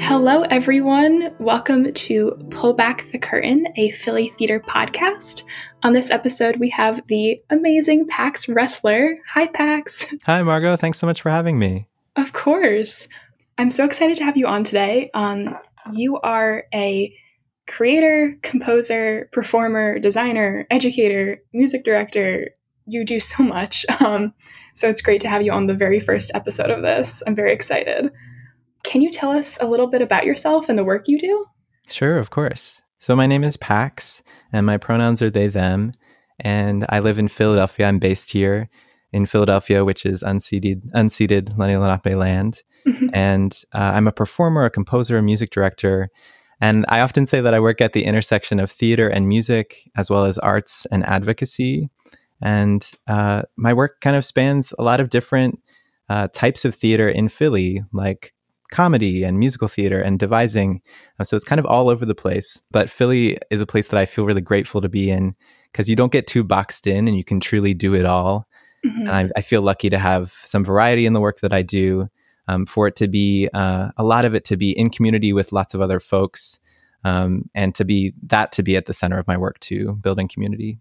Hello, everyone. Welcome to Pull Back the Curtain, a Philly theater podcast. On this episode, we have the amazing Pax Ressler. Hi, Pax. Hi, Margot. Thanks so much for having me. Of course. I'm so excited to have you on today. Um, you are a creator, composer, performer, designer, educator, music director. You do so much. Um, so it's great to have you on the very first episode of this. I'm very excited. Can you tell us a little bit about yourself and the work you do? Sure, of course. So my name is Pax, and my pronouns are they, them. And I live in Philadelphia. I'm based here in Philadelphia, which is unceded, unceded Lenni Lenape land. Mm-hmm. And uh, I'm a performer, a composer, a music director. And I often say that I work at the intersection of theater and music, as well as arts and advocacy. And uh, my work kind of spans a lot of different uh, types of theater in Philly, like comedy and musical theater and devising. Uh, so it's kind of all over the place. But Philly is a place that I feel really grateful to be in because you don't get too boxed in and you can truly do it all. Mm-hmm. And I, I, feel lucky to have some variety in the work that I do. Um, for it to be uh, a lot of it to be in community with lots of other folks, um, and to be that to be at the center of my work too, building community.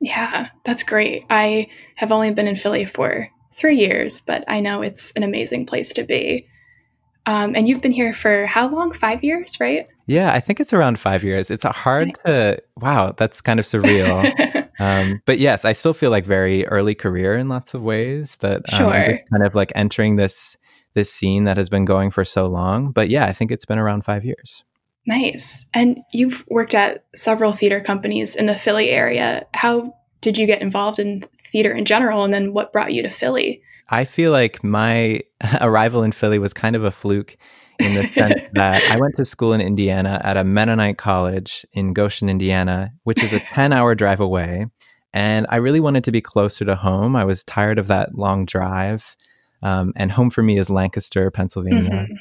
Yeah, that's great. I have only been in Philly for three years, but I know it's an amazing place to be. Um, and you've been here for how long? Five years, right? Yeah, I think it's around five years. It's hard nice. to, wow, that's kind of surreal. um, but yes, I still feel like very early career in lots of ways that um, sure. I'm just kind of like entering this this scene that has been going for so long. But yeah, I think it's been around five years. Nice. And you've worked at several theater companies in the Philly area. How did you get involved in theater in general? And then what brought you to Philly? I feel like my arrival in Philly was kind of a fluke in the sense that I went to school in Indiana at a Mennonite college in Goshen, Indiana, which is a 10 hour drive away. And I really wanted to be closer to home. I was tired of that long drive. Um, and home for me is Lancaster, Pennsylvania, mm-hmm.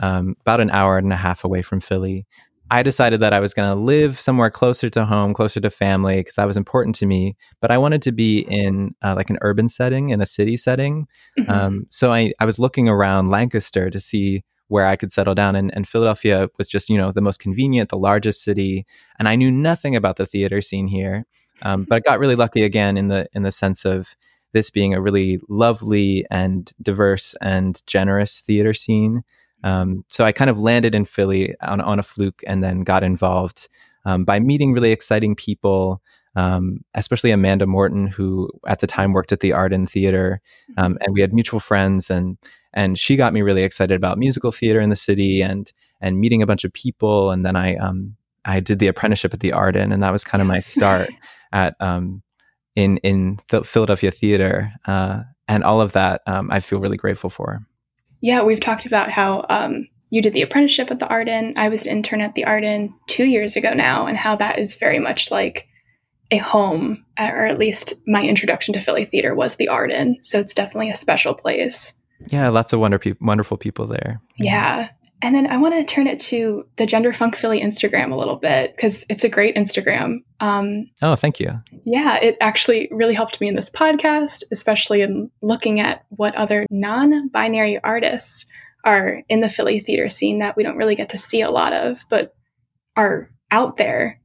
Um, about an hour and a half away from Philly. I decided that I was going to live somewhere closer to home, closer to family, because that was important to me. But I wanted to be in uh, like an urban setting, in a city setting. Mm-hmm. Um, so I, I was looking around Lancaster to see where I could settle down. And, and, Philadelphia was just, you know, the most convenient, the largest city. And I knew nothing about the theater scene here. Um, but I got really lucky again in the in the sense of this being a really lovely and diverse and generous theater scene. Um, so I kind of landed in Philly on, on a fluke and then got involved um, by meeting really exciting people, um, especially Amanda Morton, who at the time worked at the Arden Theater, um, and we had mutual friends, and and she got me really excited about musical theater in the city and and meeting a bunch of people, and then I um, I did the apprenticeship at the Arden, and that was kind of my start at um, in in Philadelphia theater, uh, and all of that I feel really grateful for. Yeah, we've talked about how um, you did the apprenticeship at the Arden. I was an intern at the Arden two years ago now, and how that is very much like a home, or at least my introduction to Philly theater was the Arden. So it's definitely a special place. Yeah, lots of wonder pe- wonderful people there. Yeah. And then I want to turn it to the Gender Funk Philly Instagram a little bit because it's a great Instagram. Um, oh, thank you. Yeah, it actually really helped me in this podcast, especially in looking at what other non binary artists are in the Philly theater scene that we don't really get to see a lot of, but are out there.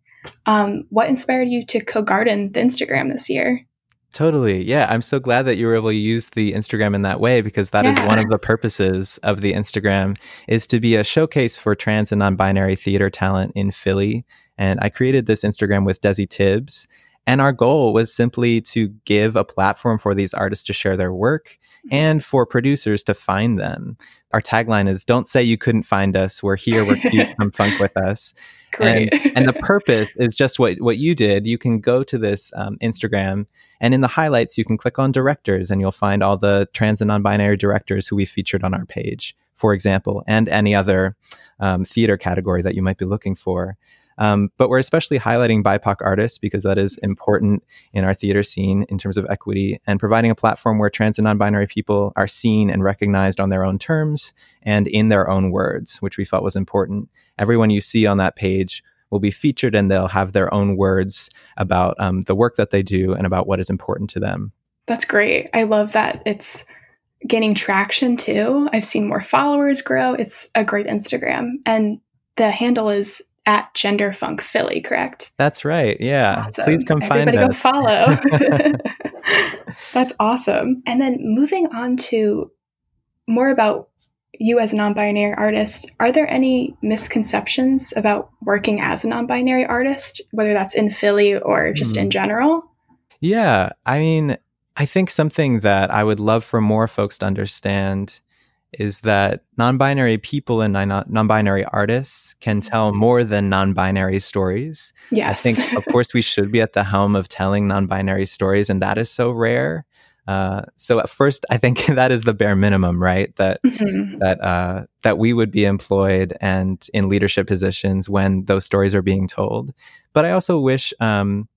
Um, what inspired you to co garden the Instagram this year? Totally. Yeah. I'm so glad that you were able to use the Instagram in that way because that yeah. is one of the purposes of the Instagram is to be a showcase for trans and non-binary theater talent in Philly. And I created this Instagram with Desi Tibbs. And our goal was simply to give a platform for these artists to share their work. And for producers to find them. Our tagline is Don't say you couldn't find us. We're here. We're. Come funk with us. Great. And, and, the purpose is just what, what you did. You can go to this um, Instagram, and in the highlights, you can click on directors, and you'll find all the trans and non binary directors who we featured on our page, for example, and any other um, theater category that you might be looking for. Um, but we're especially highlighting BIPOC artists because that is important in our theater scene in terms of equity and providing a platform where trans and non binary people are seen and recognized on their own terms and in their own words, which we felt was important. Everyone you see on that page will be featured and they'll have their own words about um, the work that they do and about what is important to them. That's great. I love that it's gaining traction too. I've seen more followers grow. It's a great Instagram. And the handle is at Genderfunk Philly, correct? That's right. Yeah. Awesome. Please come find. Everybody find go follow. That's awesome. And then moving on to more about you as a non-binary artist, are there any misconceptions about working as a non-binary artist, whether that's in Philly or just in Hmm. general? Yeah. I mean, I think something that I would love for more folks to understand is that non binary people and non binary artists can tell more than non binary stories. Yes. I think, of course, we should be at the helm of telling non binary stories, and that is so rare. Uh, so at first, I think that is the bare minimum, right? That Mhm. that uh, that we would be employed and in leadership positions when those stories are being told. But I also wish um,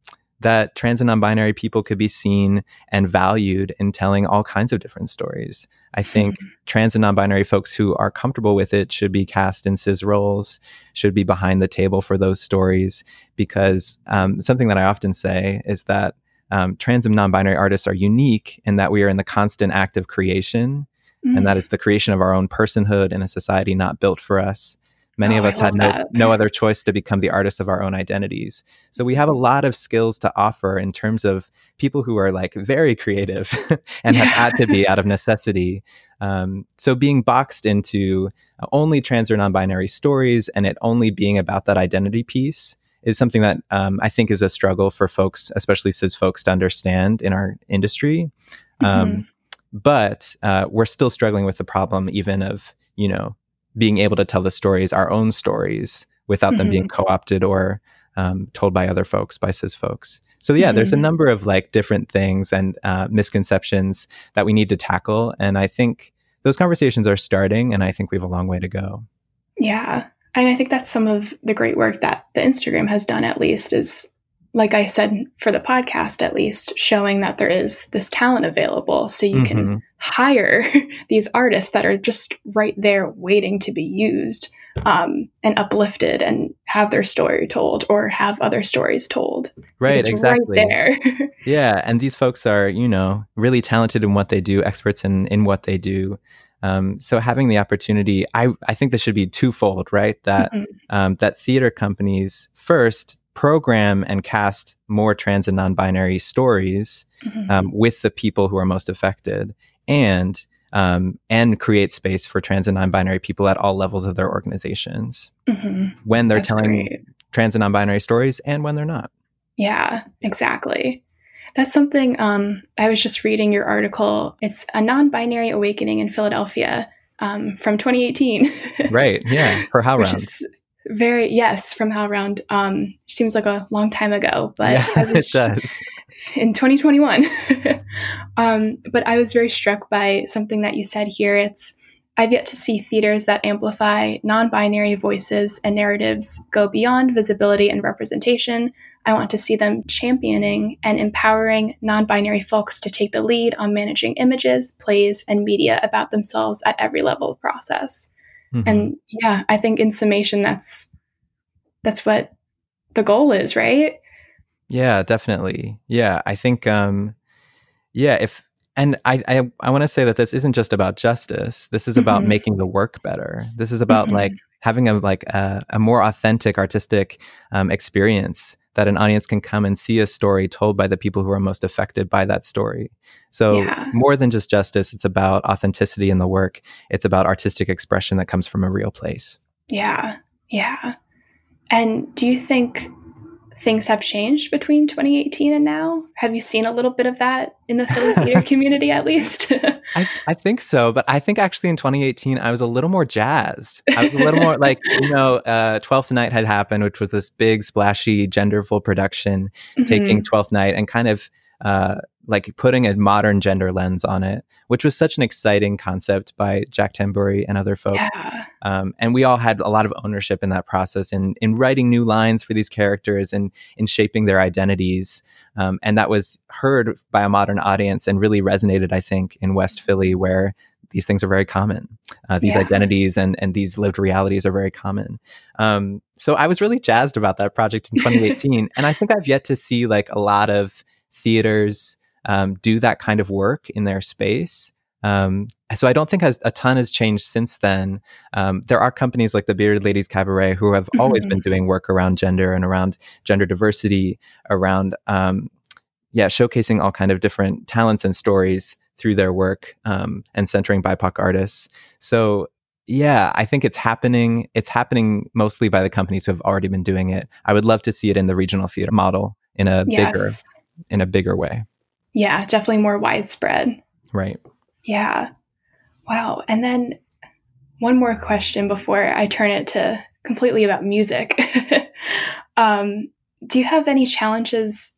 that trans and non-binary people could be seen and valued in telling all kinds of different stories. I think trans and non-binary folks who are comfortable with it should be cast in cis roles, should be behind the table for those stories, because um, something that I often say is that um, trans and non-binary artists are unique in that we are in the constant act of creation and that is the creation of our own personhood in a society not built for us. Many Oh, of us had no, that. no other choice to become the artists of our own identities. So we have a lot of skills to offer in terms of people who are like very creative and have had to be out of necessity. Um, so being boxed into only trans or non-binary stories and it only being about that identity piece is something that um, I think is a struggle for folks, especially cis folks, to understand in our industry. Um, Mhm. but uh, we're still struggling with the problem even of you know being able to tell the stories our own stories without them being co-opted or um, told by other folks by cis folks so yeah there's a Mhm. number of like different things and uh, misconceptions that we need to tackle and i think those conversations are starting and i think we have a long way to go Yeah. And I think that's some of the great work that the Instagram has done, at least, is like I said for the podcast, at least, showing that there is this talent available. So you can Mhm. hire these artists that are just right there waiting to be used um, and uplifted and have their story told or have other stories told. Right exactly Right there. Yeah, and these folks are, you know, really talented in what they do, experts in in what they do. Um, so having the opportunity, I I think this should be twofold, right? That Mhm. um, that theater companies first program and cast more trans and non-binary stories Mhm. um, with the people who are most affected, and um, and create space for trans and non-binary people at all levels of their organizations Mhm. when they're That's telling great. trans and non-binary stories and when they're not. Yeah, exactly. That's something um, I was just reading your article. It's a non binary awakening in Philadelphia um, from 2018. Right? Yeah. For HowlRound? is very, yes, from HowlRound. Um, seems like a long time ago, but yeah, it does. in 2021. um, but I was very struck by something that you said here. It's I've yet to see theaters that amplify non binary voices and narratives go beyond visibility and representation. I want to see them championing and empowering non binary folks to take the lead on managing images, plays, and media about themselves at every level of process. Mhm. And yeah, I think in summation, that's that's what the goal is, right? Yeah, definitely. Yeah, I think um yeah, if and I I, I want to say that this isn't just about justice. This is about Mhm. making the work better. This is about Mhm. like having a like a, a more authentic artistic um, experience that an audience can come and see a story told by the people who are most affected by that story. So Yeah. more than just justice, it's about authenticity in the work. It's about artistic expression that comes from a real place. Yeah, yeah. And do you think things have changed between 2018 and now? Have you seen a little bit of that in the Philly theater community, at least? I, I think so, but I think actually in 2018 I was a little more jazzed. I was a little more like you know, uh, Twelfth Night had happened, which was this big, splashy, genderful production, taking Mhm. Twelfth Night and kind of uh, like putting a modern gender lens on it, which was such an exciting concept by Jack Tamburri and other folks. yeah, Um, and we all had a lot of ownership in that process in in writing new lines for these characters and in shaping their identities. Um, and that was heard by a modern audience and really resonated, I think, in West Philly, where these things are very common. Uh, these yeah. identities and and these lived realities are very common. Um, so I was really jazzed about that project in 2018, and I think I've yet to see like a lot of theaters um, do that kind of work in their space. Um, so I don't think has, a ton has changed since then. Um, there are companies like the Bearded Ladies Cabaret who have mm-hmm. always been doing work around gender and around gender diversity, around um, yeah, showcasing all kind of different talents and stories through their work um, and centering BIPOC artists. So yeah, I think it's happening. It's happening mostly by the companies who have already been doing it. I would love to see it in the regional theater model in a yes. bigger in a bigger way. Yeah, definitely more widespread. Right. Yeah. Wow. And then one more question before I turn it to completely about music. um, do you have any challenges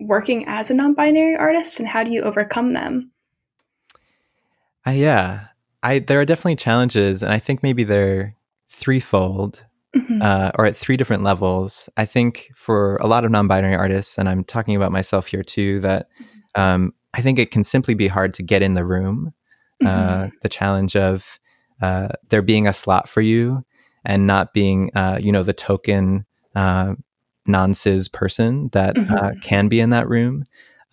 working as a non binary artist and how do you overcome them? Uh, yeah. I, there are definitely challenges, and I think maybe they're threefold. Mm-hmm. Uh, or at three different levels. I think for a lot of non binary artists, and I'm talking about myself here too, that mm-hmm. Um, I think it can simply be hard to get in the room. Uh, mm-hmm. Uh, the challenge of uh, there being a slot for you and not being, uh, you know, the token uh, non cis person that uh, mm-hmm. can be in that room.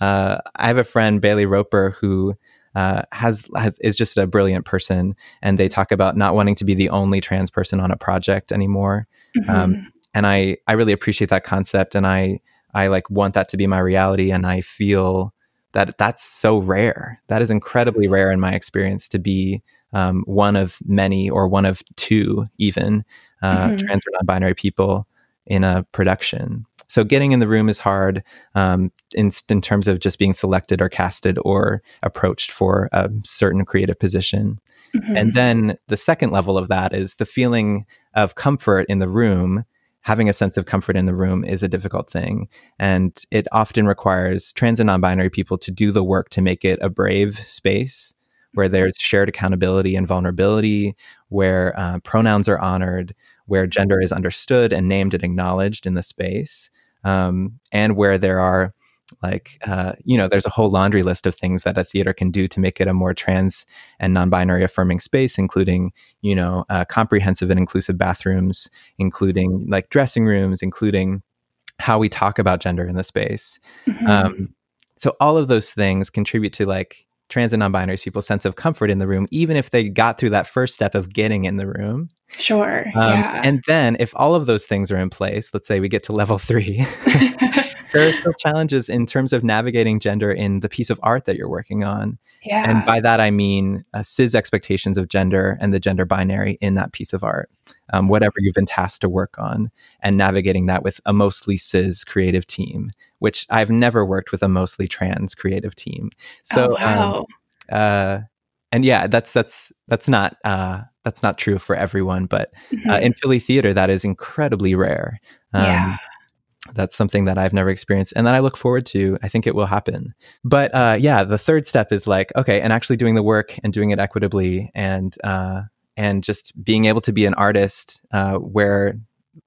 I have a friend, Bailey Roper, who has, has is just a brilliant person, and they talk about not wanting to be the only trans person on a project anymore. Um, mm-hmm. Um, and I I really appreciate that concept, and I I like want that to be my reality, and I feel that that's so rare. That is incredibly rare in my experience to be um, one of many or one of two even uh, mm-hmm. trans or non-binary people in a production. So getting in the room is hard um, in, in terms of just being selected or casted or approached for a certain creative position. Mm-hmm. And then the second level of that is the feeling of comfort in the room having a sense of comfort in the room is a difficult thing. And it often requires trans and non binary people to do the work to make it a brave space where there's shared accountability and vulnerability, where uh, pronouns are honored, where gender is understood and named and acknowledged in the space, um, and where there are like uh, you know there's a whole laundry list of things that a theater can do to make it a more trans and non-binary affirming space including you know uh, comprehensive and inclusive bathrooms including like dressing rooms including how we talk about gender in the space mm-hmm. um, so all of those things contribute to like trans and non-binary people's sense of comfort in the room even if they got through that first step of getting in the room sure um, yeah. and then if all of those things are in place let's say we get to level three there are still challenges in terms of navigating gender in the piece of art that you're working on. Yeah. And by that, I mean uh, cis expectations of gender and the gender binary in that piece of art, um, whatever you've been tasked to work on, and navigating that with a mostly cis creative team, which I've never worked with a mostly trans creative team. So, oh, wow. Um, uh, and yeah, that's that's that's not uh, that's not true for everyone, but uh, mm-hmm. uh, in Philly theater, that is incredibly rare. Um, yeah that's something that I've never experienced and that I look forward to. I think it will happen. But uh, yeah, the third step is like, okay, and actually doing the work and doing it equitably and uh, and just being able to be an artist uh, where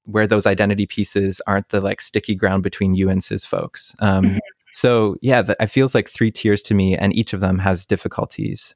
where those identity pieces aren't the like sticky ground between you and cis folks. Um, mm-hmm. So yeah, the, it feels like three tiers to me, and each of them has difficulties.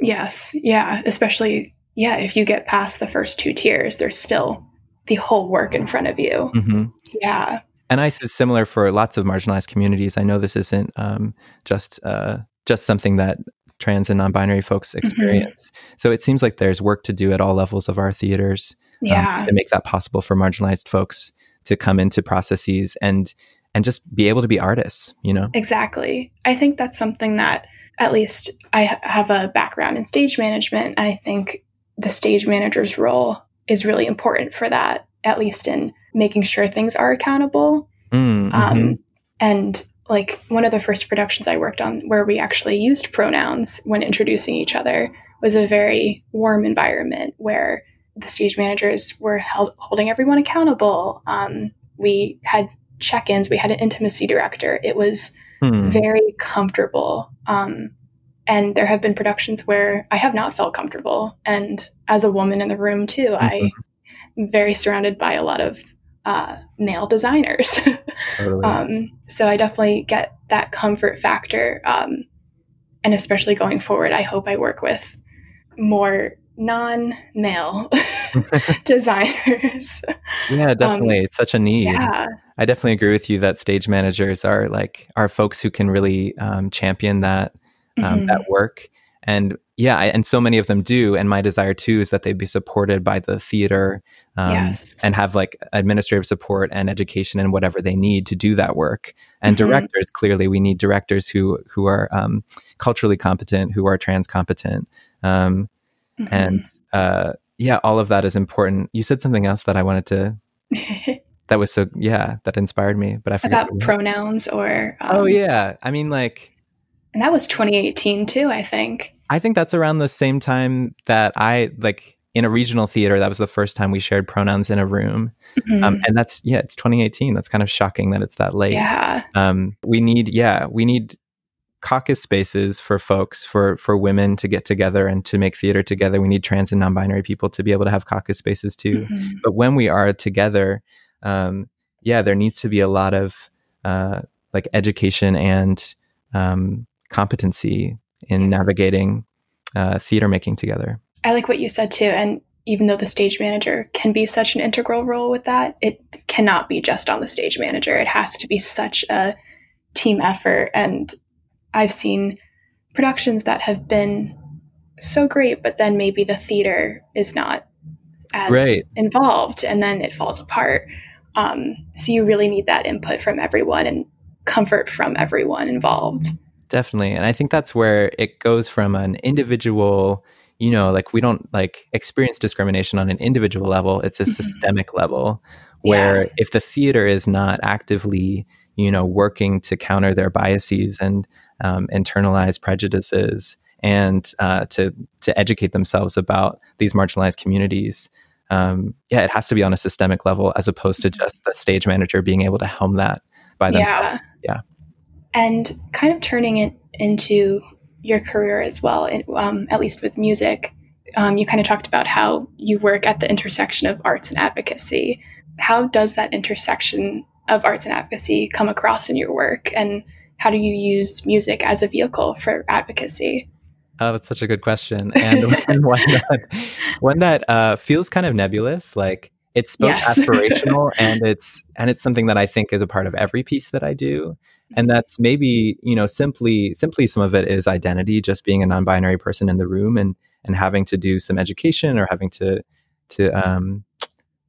Yes, yeah, especially yeah, if you get past the first two tiers, there's still the whole work in front of you. Mm-hmm. Yeah. And I think it's similar for lots of marginalized communities. I know this isn't um, just uh, just something that trans and non-binary folks mm-hmm. experience. Mm-hmm. So it seems like there's work to do at all levels of our theaters um, yeah. um, to make that possible for marginalized folks to come into processes and and just be able to be artists. You know, exactly. I think that's something that at least I have a background in stage management. I think the stage manager's role is really important for that, at least in making sure things are accountable. Mm, um, mm-hmm. Um, and like one of the first productions I worked on where we actually used pronouns when introducing each other was a very warm environment where the stage managers were held, holding everyone accountable. Um, we had check ins, we had an intimacy director. It was hmm. very comfortable. Um, and there have been productions where I have not felt comfortable. And as a woman in the room, too, mm-hmm. I'm very surrounded by a lot of uh, male designers. Totally. um, so I definitely get that comfort factor. Um, and especially going forward, I hope I work with more non-male designers. Yeah, definitely. Um, it's such a need. Yeah. I definitely agree with you that stage managers are like are folks who can really um, champion that um, mm-hmm. that work. And yeah, I, and so many of them do. And my desire too is that they be supported by the theater um, yes. and have like administrative support and education and whatever they need to do that work. And mm-hmm. directors, clearly, we need directors who who are um, culturally competent, who are trans competent, um, mm-hmm. and uh, yeah, all of that is important. You said something else that I wanted to. that was so yeah, that inspired me. But I forgot about pronouns or. oh um, yeah, I mean like. And that was 2018 too, I think. I think that's around the same time that I like in a regional theater. That was the first time we shared pronouns in a room, mm-hmm. um, and that's yeah, it's 2018. That's kind of shocking that it's that late. Yeah, um, we need yeah, we need caucus spaces for folks for for women to get together and to make theater together we need trans and non-binary people to be able to have caucus spaces too mm-hmm. but when we are together um, yeah there needs to be a lot of uh, like education and um, competency in yes. navigating uh, theater making together i like what you said too and even though the stage manager can be such an integral role with that it cannot be just on the stage manager it has to be such a team effort and I've seen productions that have been so great, but then maybe the theater is not as right. involved and then it falls apart. Um, so you really need that input from everyone and comfort from everyone involved. Definitely. And I think that's where it goes from an individual, you know, like we don't like experience discrimination on an individual level, it's a mm-hmm. systemic level where yeah. if the theater is not actively, you know, working to counter their biases and um, internalized prejudices and uh, to to educate themselves about these marginalized communities. Um, yeah, it has to be on a systemic level as opposed to just the stage manager being able to helm that by themselves. Yeah. yeah. And kind of turning it into your career as well, um, at least with music. Um, you kind of talked about how you work at the intersection of arts and advocacy. How does that intersection of arts and advocacy come across in your work? And how do you use music as a vehicle for advocacy? Oh, that's such a good question, and one that, one that uh, feels kind of nebulous. Like it's both yes. aspirational and it's and it's something that I think is a part of every piece that I do, and that's maybe you know simply simply some of it is identity, just being a non-binary person in the room and and having to do some education or having to to um,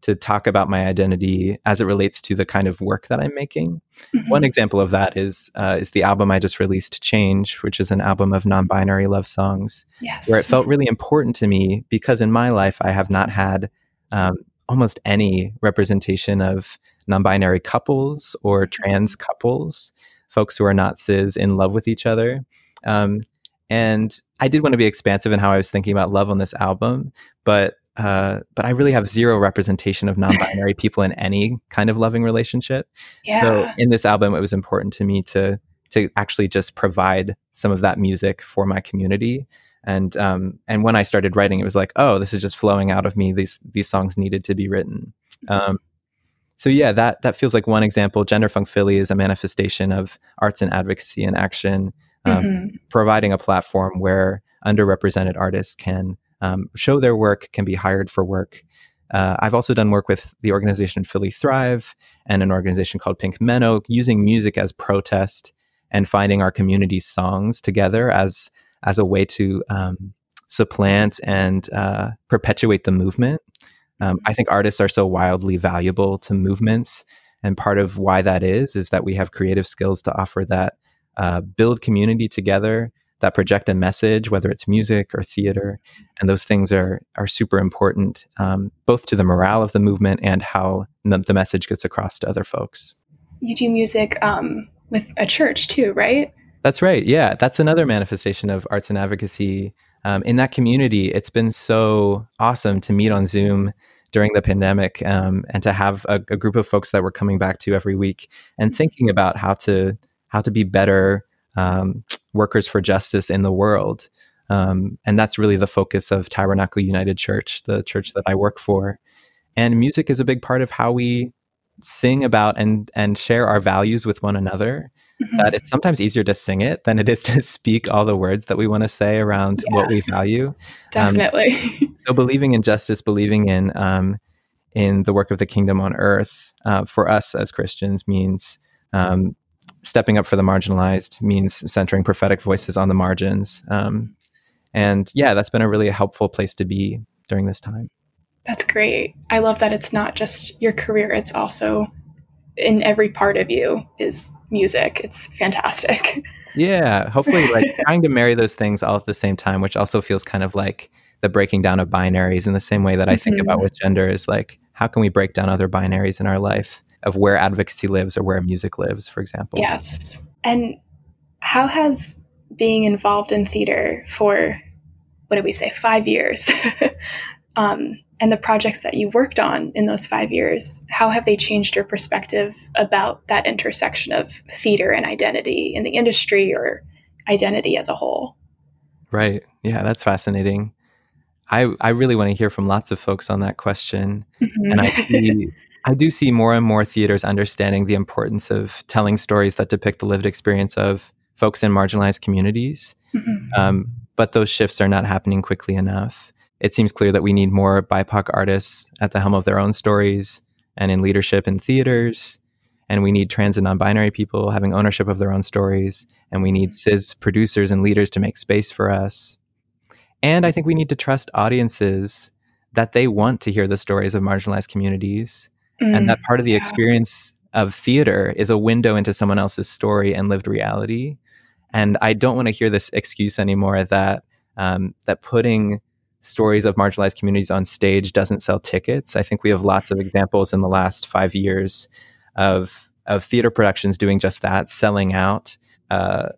to talk about my identity as it relates to the kind of work that I'm making. Mm-hmm. One example of that is uh, is the album I just released, Change, which is an album of non-binary love songs, yes. where it felt really important to me because in my life I have not had um, almost any representation of non-binary couples or mm-hmm. trans couples, folks who are not cis in love with each other. Um, and I did want to be expansive in how I was thinking about love on this album, but uh, but I really have zero representation of non-binary people in any kind of loving relationship. Yeah. So in this album, it was important to me to to actually just provide some of that music for my community. And um, and when I started writing, it was like, oh, this is just flowing out of me. These these songs needed to be written. Um, so yeah, that that feels like one example. Gender Funk Philly is a manifestation of arts and advocacy and action, um, mm-hmm. providing a platform where underrepresented artists can um, show their work, can be hired for work. Uh, I've also done work with the organization Philly Thrive and an organization called Pink Menno, using music as protest and finding our community's songs together as as a way to um, supplant and uh, perpetuate the movement. Um, I think artists are so wildly valuable to movements, and part of why that is is that we have creative skills to offer that uh, build community together that project a message, whether it's music or theater, and those things are are super important, um, both to the morale of the movement and how the, message gets across to other folks. You do music um, with a church too, right? That's right. Yeah, that's another manifestation of arts and advocacy um, in that community. It's been so awesome to meet on Zoom during the pandemic um, and to have a, a group of folks that we're coming back to every week and thinking about how to how to be better um, workers for justice in the world. Um, and that's really the focus of Tabernacle United Church, the church that I work for. And music is a big part of how we sing about and and share our values with one another. Mm-hmm. that it's sometimes easier to sing it than it is to speak all the words that we want to say around yeah. what we value. Definitely. Um, so believing in justice, believing in um, in the work of the kingdom on earth uh, for us as Christians means um, stepping up for the marginalized, means centering prophetic voices on the margins. Um, and yeah, that's been a really helpful place to be during this time. That's great. I love that it's not just your career, it's also in every part of you is music. It's fantastic. Yeah, hopefully like trying to marry those things all at the same time, which also feels kind of like the breaking down of binaries in the same way that I think mm-hmm. about with gender is like how can we break down other binaries in our life of where advocacy lives or where music lives, for example. Yes. And how has being involved in theater for what did we say, five years, um, and the projects that you worked on in those five years, how have they changed your perspective about that intersection of theater and identity in the industry or identity as a whole? Right. Yeah, that's fascinating. I, I really want to hear from lots of folks on that question. Mm-hmm. And I see I do see more and more theaters understanding the importance of telling stories that depict the lived experience of folks in marginalized communities. Mm-hmm. Um, but those shifts are not happening quickly enough it seems clear that we need more BIPOC artists at the helm of their own stories and in leadership in theaters. And we need trans and non binary people having ownership of their own stories. And we need cis producers and leaders to make space for us. And I think we need to trust audiences that they want to hear the stories of marginalized communities. Mm, and that part of the yeah. experience of theater is a window into someone else's story and lived reality. And I don't want to hear this excuse anymore that um, that putting stories of marginalized communities on stage doesn't sell tickets. I think we have lots of examples in the last five years of of theater productions doing just that, selling out, uh,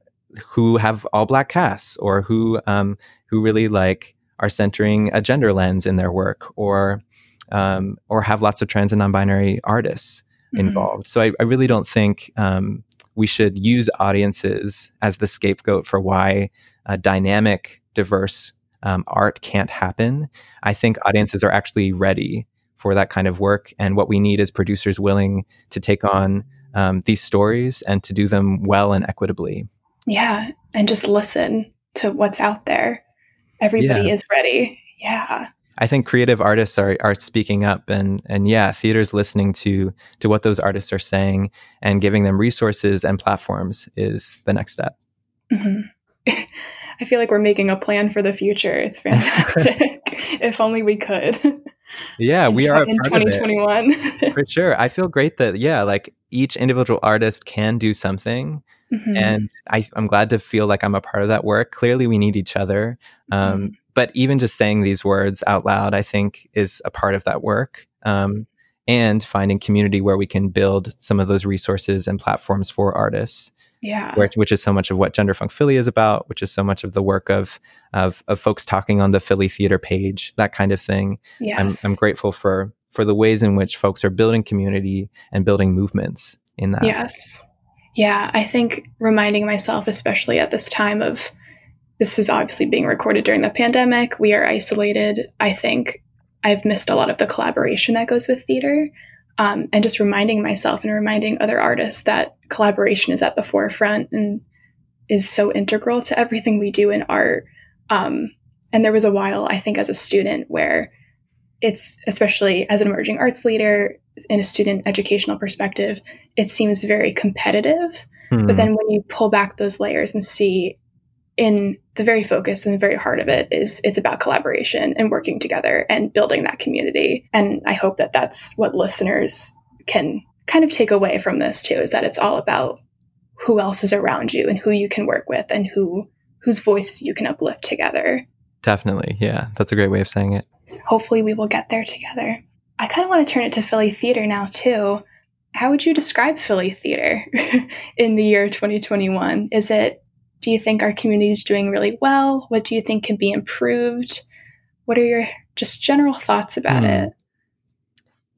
who have all black casts or who um, who really like are centering a gender lens in their work or um, or have lots of trans and non-binary artists mm-hmm. involved. So I, I, really don't think um, we should use audiences as the scapegoat for why a dynamic, diverse um, art can't happen. I think audiences are actually ready for that kind of work. And what we need is producers willing to take on um, these stories and to do them well and equitably. Yeah. And just listen to what's out there. Everybody yeah. is ready. Yeah. I think creative artists are are speaking up and and yeah, theaters listening to to what those artists are saying and giving them resources and platforms is the next step. Mm-hmm. I feel like we're making a plan for the future. It's fantastic. if only we could. Yeah, we are in 2021. for sure. I feel great that yeah, like each individual artist can do something. Mm-hmm. And I, am glad to feel like I'm a part of that work. Clearly, we need each other. Um, mm-hmm. But even just saying these words out loud, I think, is a part of that work. Um, and finding community where we can build some of those resources and platforms for artists yeah. which, which is so much of what genderfunk philly is about which is so much of the work of of, of folks talking on the philly theater page that kind of thing. Yes. I'm, I'm grateful for for the ways in which folks are building community and building movements in that. Yes. Yeah i think reminding myself especially at this time of this is obviously being recorded during the pandemic we are isolated. I think i've missed a lot of the collaboration that goes with theater um, and just reminding myself and reminding other artists that collaboration is at the forefront and is so integral to everything we do in art. Um, and there was a while, I think, as a student where it's especially as an emerging arts leader in a student educational perspective, it seems very competitive. Hmm. But then when you pull back those layers and see in the very focus and the very heart of it is it's about collaboration and working together and building that community. And I hope that that's what listeners can kind of take away from this too is that it's all about who else is around you and who you can work with and who whose voices you can uplift together. Definitely. Yeah. That's a great way of saying it. hopefully we will get there together. I kind of want to turn it to Philly theater now too. How would you describe Philly theater in the year 2021? Is it do you think our community is doing really well? What do you think can be improved? What are your just general thoughts about mm. it?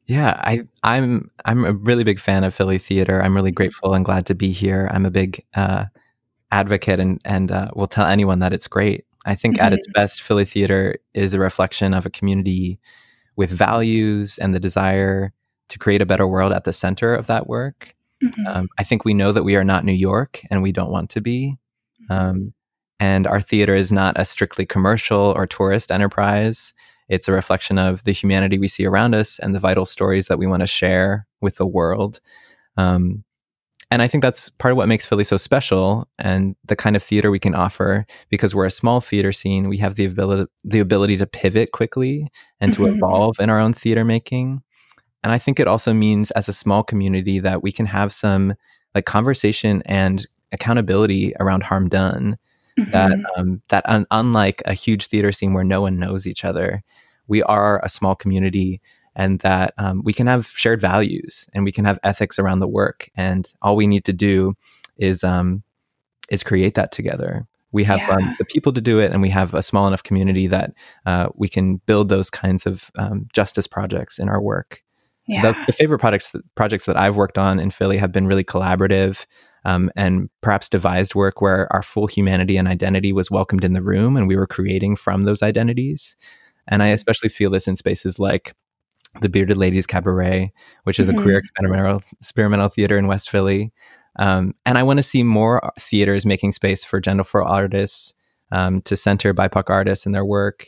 Yeah, I, I'm I'm a really big fan of Philly theater. I'm really grateful and glad to be here. I'm a big uh, advocate and and uh, will tell anyone that it's great. I think mm-hmm. at its mm-hmm. best, Philly theater is a reflection of a community with values and the desire to create a better world at the center of that work. Mm-hmm. Um, I think we know that we are not New York and we don't want to be. Um, and our theater is not a strictly commercial or tourist enterprise. It's a reflection of the humanity we see around us and the vital stories that we want to share with the world. Um, and I think that's part of what makes Philly so special and the kind of theater we can offer because we're a small theater scene. We have the ability, the ability to pivot quickly and mm-hmm. to evolve in our own theater making. And I think it also means as a small community that we can have some like conversation and accountability around harm done. Mm-hmm. That um, that un- unlike a huge theater scene where no one knows each other, we are a small community and that um, we can have shared values and we can have ethics around the work and all we need to do is um, is create that together we have um, yeah. um, the people to do it and we have a small enough community that uh, we can build those kinds of um, justice projects in our work yeah. the, the, favorite projects projects that i've worked on in philly have been really collaborative um, and perhaps devised work where our full humanity and identity was welcomed in the room and we were creating from those identities and i mm-hmm. especially feel this in spaces like the Bearded Ladies Cabaret, which is mm-hmm. a queer experimental experimental theater in West Philly. Um, and I want to see more theaters making space for genderful artists um, to center BIPOC artists and their work,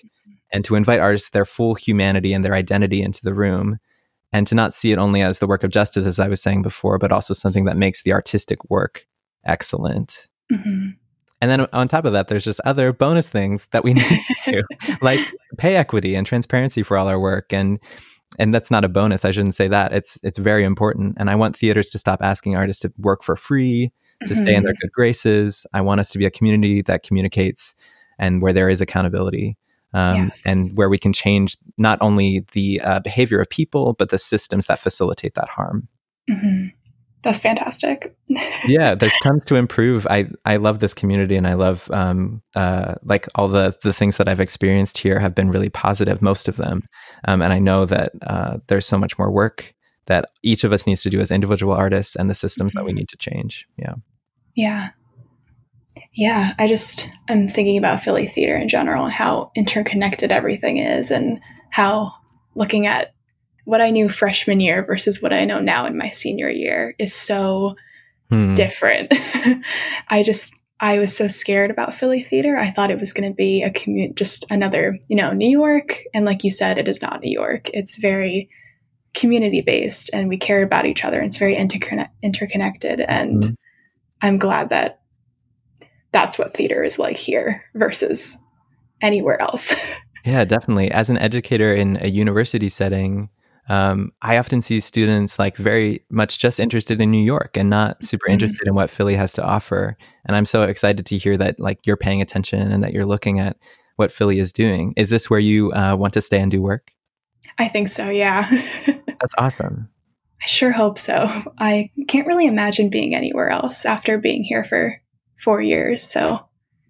and to invite artists their full humanity and their identity into the room, and to not see it only as the work of justice, as I was saying before, but also something that makes the artistic work excellent. Mm-hmm. And then on top of that, there's just other bonus things that we need to do, like pay equity and transparency for all our work, and and that's not a bonus. I shouldn't say that. It's it's very important. And I want theaters to stop asking artists to work for free, to mm-hmm. stay in their mm-hmm. good graces. I want us to be a community that communicates and where there is accountability. Um, yes. And where we can change not only the uh, behavior of people, but the systems that facilitate that harm. Mm-hmm. That's fantastic. yeah, there's tons to improve. I I love this community, and I love um uh like all the the things that I've experienced here have been really positive. Most of them, um, and I know that uh, there's so much more work that each of us needs to do as individual artists, and the systems mm-hmm. that we mm-hmm. need to change. Yeah. Yeah. Yeah, I just I'm thinking about Philly theater in general and how interconnected everything is, and how looking at what I knew freshman year versus what I know now in my senior year is so hmm. different. I just I was so scared about Philly theater. I thought it was going to be a commute, just another, you know, New York. And like you said, it is not New York. It's very community based, and we care about each other. It's very interconnect- interconnected, and mm-hmm. I'm glad that that's what theater is like here versus anywhere else. yeah, definitely. As an educator in a university setting, um, I often see students like very much just interested in New York and not super mm-hmm. interested in what Philly has to offer. And I'm so excited to hear that like you're paying attention and that you're looking at what Philly is doing. Is this where you uh, want to stay and do work? I think so. Yeah. That's awesome. I sure hope so. I can't really imagine being anywhere else after being here for four years. So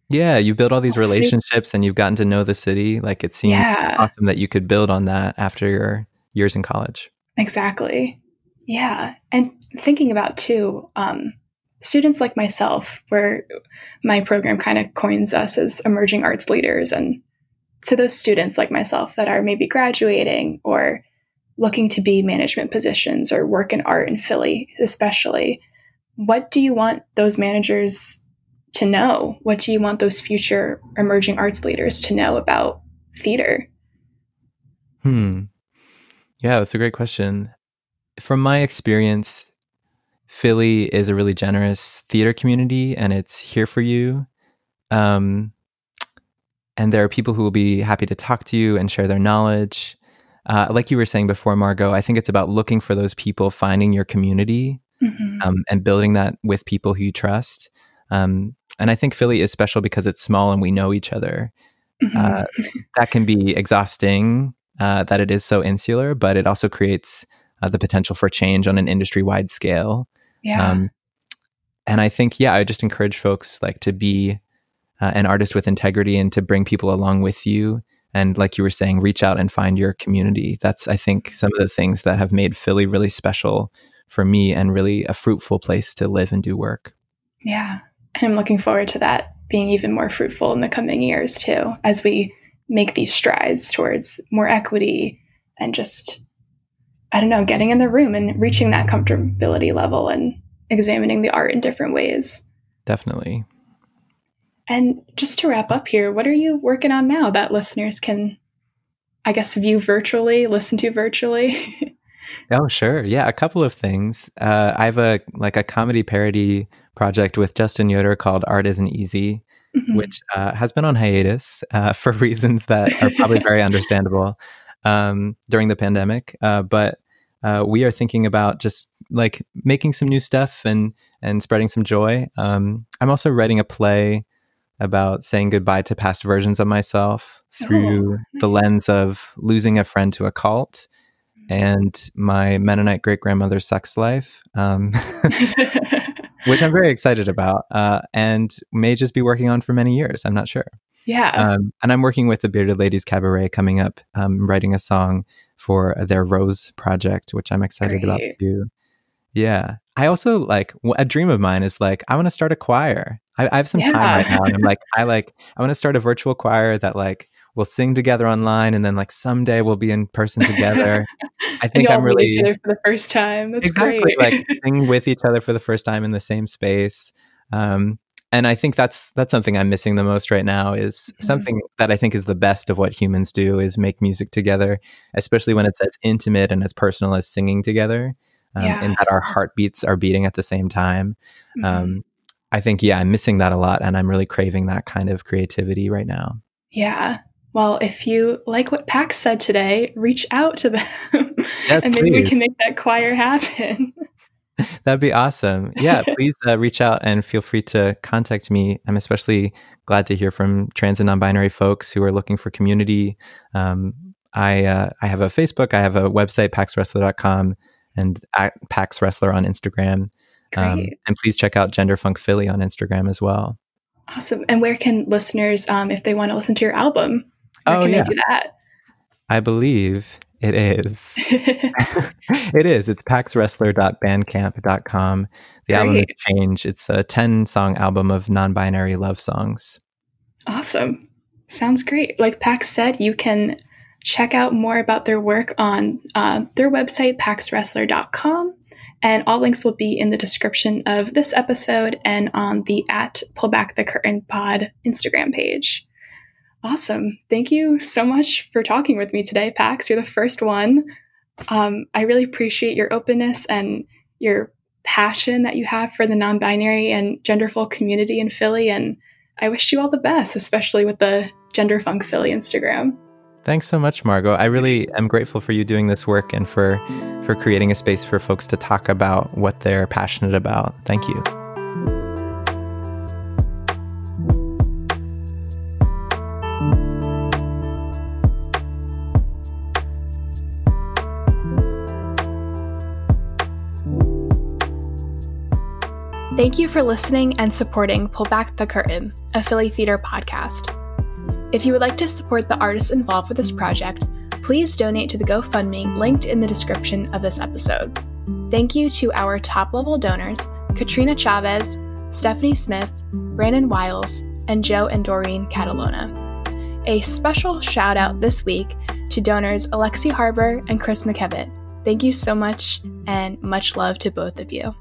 yeah, you built all these relationships and you've gotten to know the city. Like it seems yeah. awesome that you could build on that after your years in college. Exactly. Yeah. And thinking about too, um, students like myself, where my program kind of coins us as emerging arts leaders, and to those students like myself that are maybe graduating or looking to be management positions or work in art in Philly, especially, what do you want those managers to know? What do you want those future emerging arts leaders to know about theater? Hmm. Yeah, that's a great question. From my experience, Philly is a really generous theater community and it's here for you. Um, and there are people who will be happy to talk to you and share their knowledge. Uh, like you were saying before, Margot, I think it's about looking for those people, finding your community, mm-hmm. um, and building that with people who you trust. Um, and I think Philly is special because it's small and we know each other. Mm-hmm. Uh, that can be exhausting uh, that it is so insular, but it also creates uh, the potential for change on an industry wide scale. Yeah. Um, and I think, yeah, I just encourage folks like to be uh, an artist with integrity and to bring people along with you. And like you were saying, reach out and find your community. That's, I think, some of the things that have made Philly really special for me and really a fruitful place to live and do work. Yeah. And I'm looking forward to that being even more fruitful in the coming years too, as we make these strides towards more equity and just I don't know, getting in the room and reaching that comfortability level and examining the art in different ways. Definitely. And just to wrap up here, what are you working on now that listeners can, I guess, view virtually, listen to virtually? oh, sure. Yeah, a couple of things. Uh, I have a like a comedy parody project with Justin Yoder called Art Isn't Easy, mm-hmm. which uh, has been on hiatus uh, for reasons that are probably very understandable um, during the pandemic. Uh, but uh, we are thinking about just like making some new stuff and and spreading some joy. Um, I'm also writing a play about saying goodbye to past versions of myself through oh, nice. the lens of losing a friend to a cult and my Mennonite great grandmother's sex life, um, which I'm very excited about uh, and may just be working on for many years. I'm not sure. Yeah. Um, and I'm working with the Bearded Ladies Cabaret coming up, um, writing a song for their Rose project, which I'm excited Great. about too. Yeah. I also like a dream of mine is like, I want to start a choir. I, I have some yeah. time right now. And I'm like, I like, I want to start a virtual choir that like we'll sing together online and then like someday we'll be in person together. I think I'm really each other for the first time. That's exactly great. like sing with each other for the first time in the same space. Um, and I think that's that's something I'm missing the most right now is mm-hmm. something that I think is the best of what humans do is make music together, especially when it's as intimate and as personal as singing together, um, yeah. and that our heartbeats are beating at the same time. Mm-hmm. Um, I think yeah, I'm missing that a lot, and I'm really craving that kind of creativity right now. Yeah. Well, if you like what Pax said today, reach out to them, yes, and maybe please. we can make that choir happen. That'd be awesome. Yeah, please uh, reach out and feel free to contact me. I'm especially glad to hear from trans and non-binary folks who are looking for community. Um, I uh, I have a Facebook, I have a website, paxressler.com, and at Pax Ressler on Instagram. Um, and please check out Gender Funk Philly on Instagram as well. Awesome. And where can listeners, um, if they want to listen to your album, oh, can yeah. they do that? I believe it is. it is. It's paxressler.bandcamp.com. The Great. album has changed. It's a 10 song album of non binary love songs. Awesome. Sounds great. Like Pax said, you can check out more about their work on uh, their website, paxressler.com. And all links will be in the description of this episode and on the at Pull Back the Curtain Pod Instagram page. Awesome. Thank you so much for talking with me today, Pax. You're the first one. Um, I really appreciate your openness and your passion that you have for the non binary and genderful community in Philly. And I wish you all the best, especially with the Gender Funk Philly Instagram. Thanks so much, Margot. I really am grateful for you doing this work and for for creating a space for folks to talk about what they're passionate about. Thank you. Thank you for listening and supporting Pull Back the Curtain, a Philly theater podcast. If you would like to support the artists involved with this project, please donate to the GoFundMe linked in the description of this episode. Thank you to our top level donors Katrina Chavez, Stephanie Smith, Brandon Wiles, and Joe and Doreen Catalona. A special shout out this week to donors Alexi Harbor and Chris McKevitt. Thank you so much, and much love to both of you.